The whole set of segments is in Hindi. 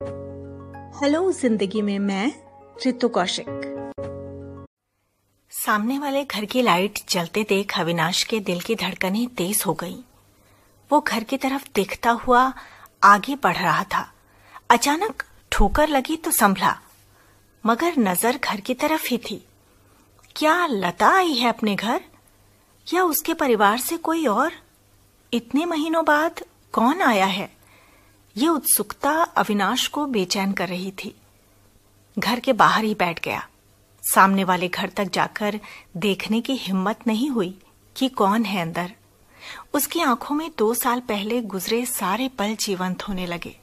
हेलो, ज़िंदगी में मैं रितु कौशिक। सामने वाले घर की लाइट जलते देख अविनाश के दिल की धड़कनें तेज हो गईं। वो घर की तरफ़ देखता हुआ आगे बढ़ रहा था। अचानक ठोकर लगी तो संभला, मगर नज़र घर की तरफ़ ही थी। क्या लता आई है अपने घर? या उसके परिवार से कोई और? इतने महीनों बाद कौन आया है? ये उत्सुकता अविनाश को बेचैन कर रही थी। घर के बाहर ही बैठ गया। सामने वाले घर तक जाकर देखने की हिम्मत नहीं हुई कि कौन है अंदर। उसकी आँखों में दो साल पहले गुजरे सारे पल जीवंत होने लगे।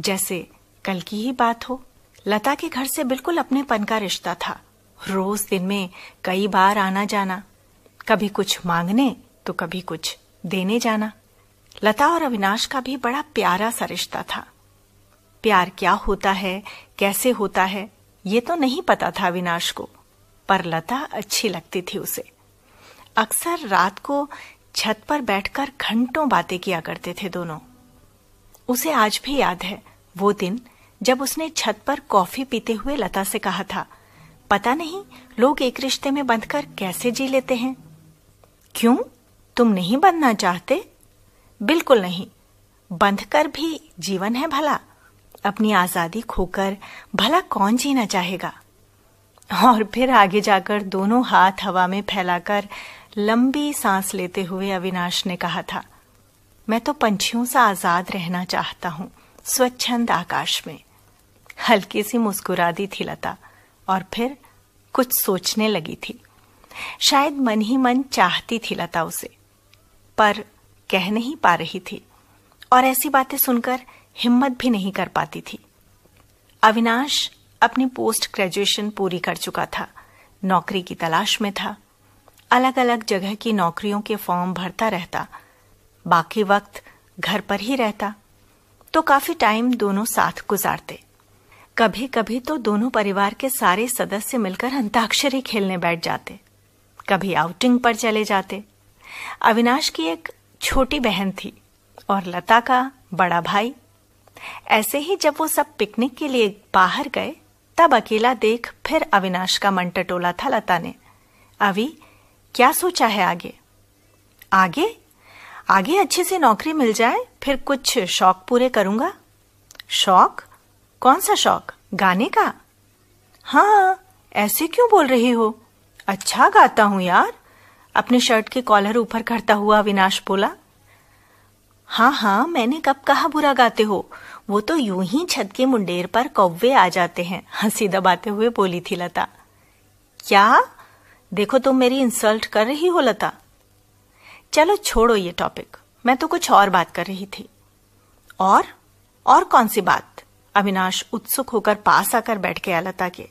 जैसे कल की ही बात हो। लता के घर से बिल्कुल अपने पन का रिश्ता था। रोज दिन में कई बार आना जाना। कभी कुछ मांगने तो कभी कुछ देने जाना। लता और अविनाश का भी बड़ा प्यारा सा रिश्ता था। प्यार क्या होता है, कैसे होता है, ये तो नहीं पता था अविनाश को, पर लता अच्छी लगती थी उसे। अक्सर रात को छत पर बैठकर घंटों बातें किया करते थे दोनों। उसे आज भी याद है, वो दिन जब उसने छत पर कॉफ़ी पीते हुए लता से कहा था, पता नहीं, लोग एक रिश्ते में बंधकर कैसे जी लेते हैं? क्यों? तुम नहीं बनना चाहते? बिल्कुल नहीं। बंध कर भी जीवन है भला। अपनी आज़ादी खोकर भला कौन जीना चाहेगा? और फिर आगे जाकर दोनों हाथ हवा में फैलाकर लंबी सांस लेते हुए अविनाश ने कहा था, मैं तो पंछियों से आज़ाद रहना चाहता हूँ, स्वच्छंद आकाश में। हल्की सी मुस्कुरा दी थी लता और फिर कुछ सोचने लगी थी। शायद मन ही मन चाहती थी लता उसे, पर कह नहीं पा रही थी और ऐसी बातें सुनकर हिम्मत भी नहीं कर पाती थी। अविनाश अपनी पोस्ट ग्रेजुएशन पूरी कर चुका था, नौकरी की तलाश में था। अलग अलग जगह की नौकरियों के फॉर्म भरता रहता, बाकी वक्त घर पर ही रहता। तो काफ़ी टाइम दोनों साथ गुजारते। कभी कभी तो दोनों परिवार के सारे सदस्य मिलकर अंताक्षरी खेलने बैठ जाते, कभी आउटिंग पर चले जाते। अविनाश की एक छोटी बहन थी और लता का बड़ा भाई। ऐसे ही जब वो सब पिकनिक के लिए बाहर गए, तब अकेला देख फिर अविनाश का मन टटोला था लता ने। अभी, क्या सोचा है आगे? आगे? आगे अच्छे से नौकरी मिल जाए, फिर कुछ शौक पूरे करूँगा? शौक? कौन सा शौक? गाने का? हाँ ऐसे क्यों बोल रही हो? अच्छा गाता हूँ यार। अपने शर्ट के कॉलर ऊपर करता हुआ अविनाश बोला हाँ हाँ मैंने कब कहा बुरा गाते हो? वो तो यूँ ही छत के मुंडेर पर कौवे आ जाते हैं, हँसी दबाते हुए बोली थी लता। क्या? देखो तुम मेरी इंसल्ट कर रही हो लता। चलो छोड़ो ये टॉपिक मैं तो कुछ और बात कर रही थी। और? और कौन सी बात? अविनाश उत्सुक होकर पास आकर बैठ गया लता के।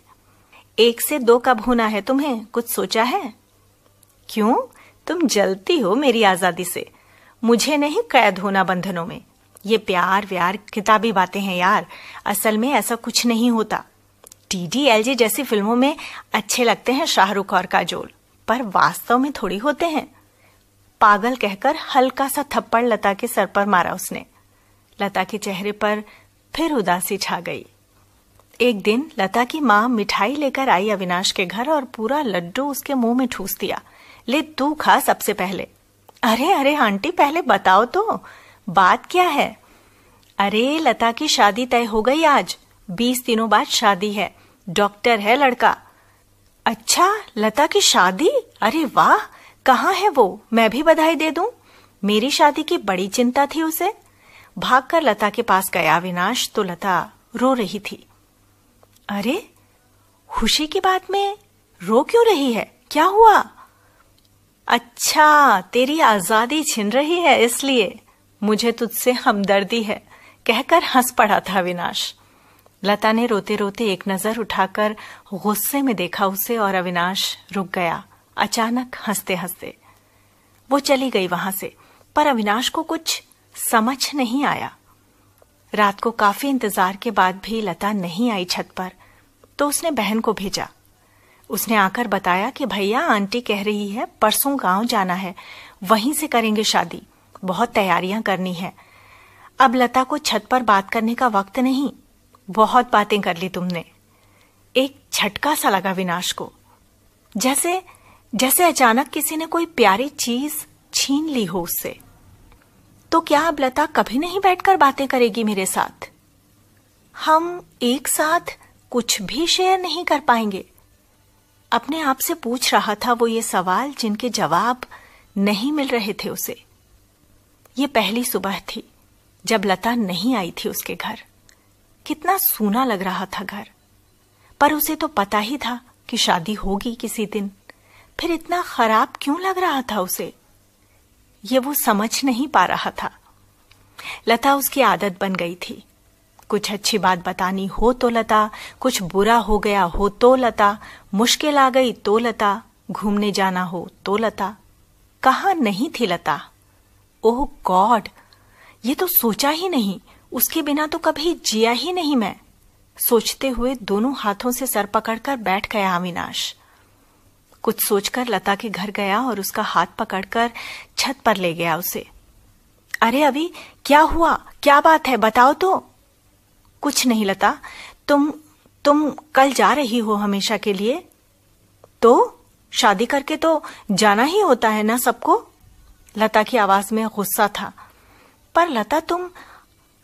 एक से दो कब होना है तुम्हें? कुछ सोचा है? क्यों? तुम जलती हो मेरी आज़ादी से। मुझे नहीं कैद होना बंधनों में। ये प्यार व्यार किताबी बातें हैं यार। असल में ऐसा कुछ नहीं होता। टीडीएलजे जैसी फ़िल्मों में अच्छे लगते हैं शाहरुख और काजोल, पर वास्तव में थोड़ी होते हैं। पागल कहकर हल्का सा थप्पड़ लता के सर पर मारा उसने। लता के चेहरे पर फिर उदासी छा गई। एक दिन लता की माँ मिठाई लेकर आई अविनाश के घर और पूरा लड्डू उसके मुँह में ठूस दिया। ले तू खा सबसे पहले। अरे अरे, आंटी, पहले बताओ तो। बात क्या है? अरे, लता की शादी तय हो गई आज। बीस दिनों बाद शादी है। डॉक्टर है लड़का। अच्छा लता की शादी? अरे वाह! कहाँ है वो? मैं भी बधाई दे दूँ। मेरी शादी की बड़ी चिंता थी उसे। भागकर लता के पास गया अविनाश तो लता रो रही थी। अरे, खुशी की बात में रो क्यों रही है? क्या हुआ? अच्छा तेरी आज़ादी छिन रही है इसलिए मुझे तुझसे हमदर्दी है, कहकर हंस पड़ा था अविनाश। लता ने रोते रोते एक नज़र उठाकर गुस्से में देखा उसे और अविनाश रुक गया, अचानक हँसते हँसते वो चली गई वहाँ से, पर अविनाश को कुछ समझ नहीं आया। रात को काफ़ी इंतज़ार के बाद भी लता नहीं आई छत पर तो उसने बहन को भेजा। उसने आकर बताया कि भैया, आंटी कह रही है, परसों गाँव जाना है। वहीं से करेंगे शादी। बहुत तैयारियाँ करनी है। अब लता को छत पर बात करने का वक्त नहीं। बहुत बातें कर ली तुमने। एक झटका सा लगा विनाश को। जैसे जैसे अचानक किसी ने कोई प्यारी चीज़ छीन ली हो उससे। तो क्या अब लता कभी नहीं बैठकर बातें करेगी मेरे साथ? हम एक साथ कुछ भी शेयर नहीं कर पाएँगे। अपने आप से पूछ रहा था वो ये सवाल जिनके जवाब नहीं मिल रहे थे उसे। ये पहली सुबह थी, जब लता नहीं आई थी उसके घर। कितना सूना लग रहा था घर। पर उसे तो पता ही था कि शादी होगी किसी दिन। फिर इतना खराब क्यों लग रहा था उसे? ये वो समझ नहीं पा रहा था। लता उसकी आदत बन गई थी। कुछ अच्छी बात बतानी हो तो लता, कुछ बुरा हो गया हो तो लता, मुश्किल आ गई तो लता, घूमने जाना हो तो लता। कहा नहीं थी लता? ओह गॉड! ये तो सोचा ही नहीं। उसके बिना तो कभी जिया ही नहीं मैं। सोचते हुए दोनों हाथों से सर पकड़कर बैठ गया अविनाश। कुछ सोचकर लता के घर गया और उसका हाथ पकड़कर छत पर ले गया उसे। अरे अभी, क्या हुआ? क्या बात है? बताओ तो। कुछ नहीं लता। तुम तुम कल जा रही हो हमेशा के लिए। तो शादी करके तो जाना ही होता है ना सबको? लता की आवाज़ में गुस्सा था। पर लता तुम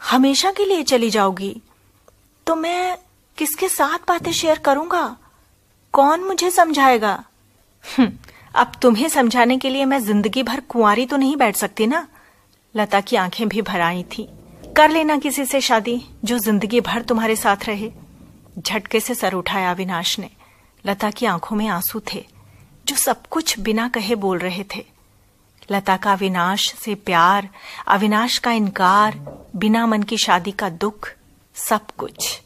हमेशा के लिए चली जाओगी। तो मैं किसके साथ बातें शेयर करूँगा? कौन मुझे समझाएगा? हम्म, अब तुम्हें समझाने के लिए मैं ज़िंदगी भर कुंवारी तो नहीं बैठ सकती ना? लता की आँखें भी भर आई थी। कर लेना किसी से शादी, जो ज़िंदगी भर तुम्हारे साथ रहे। झटके से सर उठाया अविनाश ने। लता की आँखों में आँसू थे, जो सब कुछ बिना कहे बोल रहे थे। लता का अविनाश से प्यार, अविनाश का इनकार, बिना मन की शादी का दुख, सब कुछ।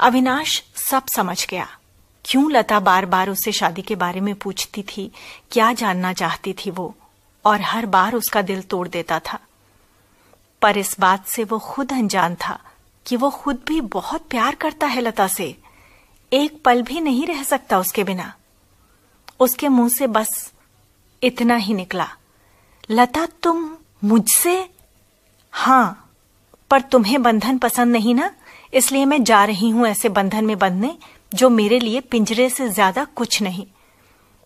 अविनाश सब समझ गया। क्यों लता बार बार उससे शादी के बारे में पूछती थी, क्या जानना चाहती थी वो? और हर बार उसका दिल तोड़ देता था। पर इस बात से वो खुद अनजान था कि वो खुद भी बहुत प्यार करता है लता से। एक पल भी नहीं रह सकता उसके बिना। उसके मुँह से बस इतना ही निकला। लता, तुम मुझसे? हाँ, पर तुम्हें बंधन पसंद नहीं ना? इसलिए मैं जा रही हूँ ऐसे बंधन में बंधने, जो मेरे लिए पिंजरे से ज़्यादा कुछ नहीं।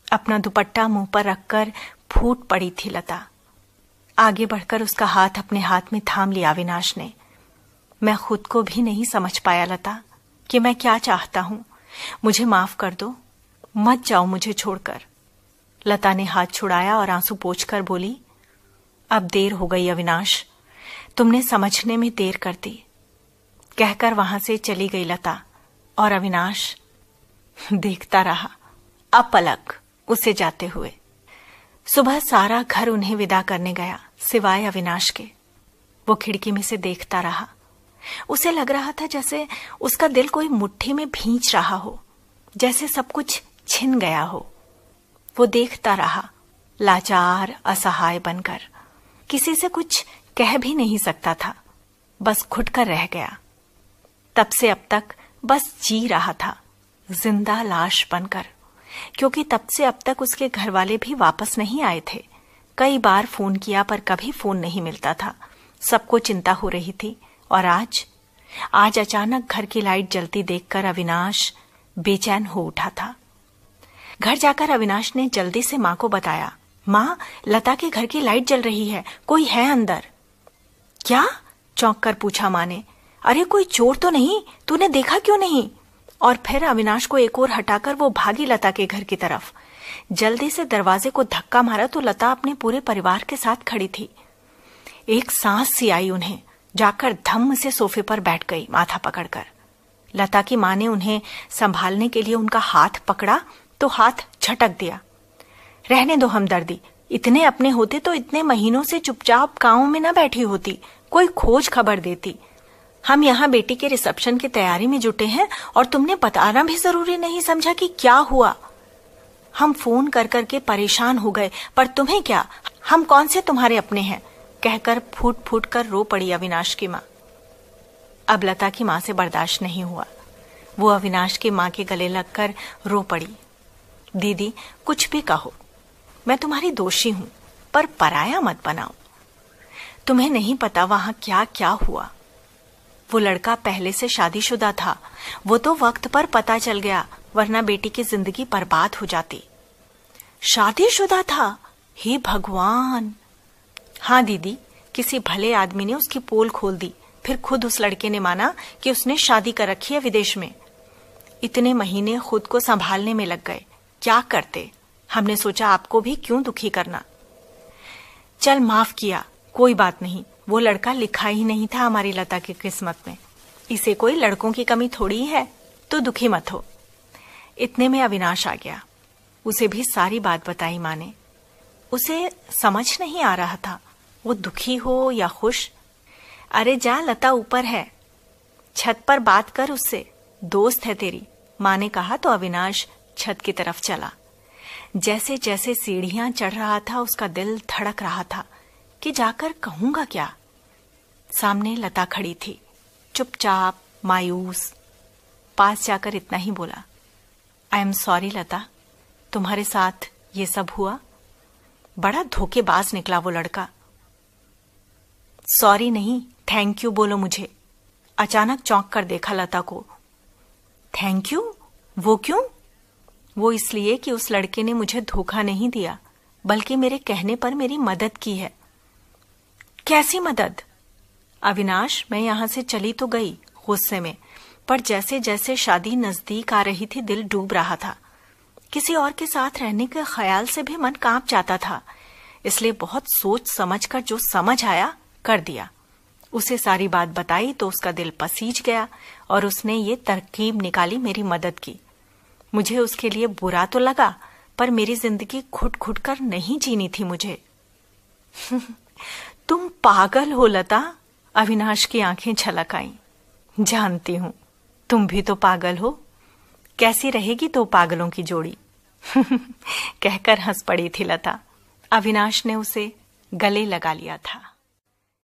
अपना दुपट्टा मुँह पर रखकर फूट पड़ी थी लता। आगे बढ़कर उसका हाथ अपने हाथ में थाम लिया अविनाश ने। मैं खुद को भी नहीं समझ पाया लता कि मैं क्या चाहता हूँ। मुझे माफ़ कर दो। मत जाओ मुझे छोड़कर। लता ने हाथ छुड़ाया और आँसू पोछकर बोली, अब देर हो गई अविनाश। तुमने समझने में देर कर दी। कहकर वहाँ से चली गई लता और अविनाश देखता रहा, अपलक उसे जाते हुए। सुबह सारा घर उन्हें विदा करने गया। सिवाय अविनाश के। वो खिड़की में से देखता रहा। उसे लग रहा था जैसे उसका दिल कोई मुट्ठी में भींच रहा हो, जैसे सब कुछ छिन गया हो। वो देखता रहा, लाचार, असहाय बनकर। किसी से कुछ कह भी नहीं सकता था, बस खुद कर रह गया। तब से अब तक बस जी रहा था, ज़िंदा लाश बनकर, क्योंकि तब से अब तक उसके घर वाले भी वापस नहीं आए थे। कई बार फ़ोन किया पर कभी फ़ोन नहीं मिलता था। सबको चिंता हो रही थी। और आज? आज अचानक घर की लाइट जलती देखकर अविनाश बेचैन हो उठा था। घर जाकर अविनाश ने जल्दी से माँ को बताया, माँ, लता के घर की लाइट जल रही है, कोई है अंदर? क्या? चौंक कर पूछा माँ ने। अरे, कोई चोर तो नहीं? तूने देखा क्यों नहीं? और फिर अविनाश को एक और हटाकर वो भागी लता के घर की तरफ़। जल्दी से दरवाजे को धक्का मारा तो लता अपने पूरे परिवार के साथ खड़ी थी। एक सांस सी आई उन्हें, जाकर धम्म से सोफे पर बैठ गई, माथा पकड़कर। लता की माँ ने उन्हें संभालने के लिए उनका हाथ पकड़ा तो हाथ झटक दिया। रहने दो हमदर्दी, इतने अपने होते तो इतने महीनों से चुपचाप गाँव में न बैठी होती, कोई खोज खबर देती। हम यहाँ बेटी के रिसेप्शन की तैयारी में जुटे हैं, और तुमने बताना भी ज़रूरी नहीं समझा कि क्या हुआ। हम फ़ोन कर करके परेशान हो गए। पर तुम्हें क्या? हम कौन से तुम्हारे अपने हैं? कहकर फूट फूट कर रो पड़ी अविनाश की माँ। अब लता की माँ से बर्दाश्त नहीं हुआ। वो अविनाश की माँ के गले लगकर रो पड़ी। दीदी, कुछ भी कहो। मैं तुम्हारी दोषी हूँ, पर पराया मत बनाओ। तुम्हें नहीं पता वहाँ क्या क्या हुआ। वो लड़का पहले से शादीशुदा था। वो तो वक्त पर पता चल गया, वरना बेटी की ज़िंदगी बर्बाद हो जाती। शादीशुदा था? हे भगवान! हाँ दीदी, किसी भले आदमी ने उसकी पोल खोल दी। फिर खुद उस लड़के ने माना कि उसने शादी कर रखी है विदेश में। इतने महीने खुद को संभालने में लग गए। क्या करते? हमने सोचा आपको भी क्यों दुखी करना। चल माफ़ किया, कोई बात नहीं। वो लड़का लिखा ही नहीं था हमारी लता की किस्मत में। इसे कोई लड़कों की कमी थोड़ी है तो दुखी मत हो। इतने में अविनाश आ गया। उसे भी सारी बात बताई माँ ने। उसे समझ नहीं आ रहा था, वो दुखी हो या खुश। अरे जा, लता ऊपर है। छत पर बात कर उससे, दोस्त है तेरी। माँ ने कहा तो अविनाश छत की तरफ़ चला। जैसे जैसे सीढ़ियाँ चढ़ रहा था, उसका दिल धड़क रहा था। कि जाकर कहूँगा क्या? सामने लता खड़ी थी। चुपचाप, मायूस। पास जाकर इतना ही बोला आई एम सॉरी लता। तुम्हारे साथ ये सब हुआ? बड़ा धोखेबाज निकला वो लड़का। सॉरी नहीं थैंक यू बोलो मुझे। अचानक चौंक कर देखा लता को। थैंक यू वो क्यों? वो इसलिए कि उस लड़के ने मुझे धोखा नहीं दिया, बल्कि मेरे कहने पर मेरी मदद की है। कैसी मदद? अविनाश, मैं यहाँ से चली तो गई, गुस्से में, पर जैसे जैसे शादी नज़दीक आ रही थी, दिल डूब रहा था। किसी और के साथ रहने के ख्याल से भी मन काँप जाता था, इसलिए बहुत सोच समझ कर जो समझ आया, कर दिया। उसे सारी बात बताई तो उसका दिल पसीज गया और उसने ये तरकीब निकाली मेरी मदद की। मुझे उसके लिए बुरा तो लगा, पर मेरी ज़िंदगी घुट घुट कर नहीं जीनी थी मुझे। तुम पागल हो लता। अविनाश की आँखें छलक आई। जानती हूँ, तुम भी तो पागल हो। कैसी रहेगी तो पागलों की जोड़ी? कहकर हंस पड़ी थी लता। अविनाश ने उसे गले लगा लिया था।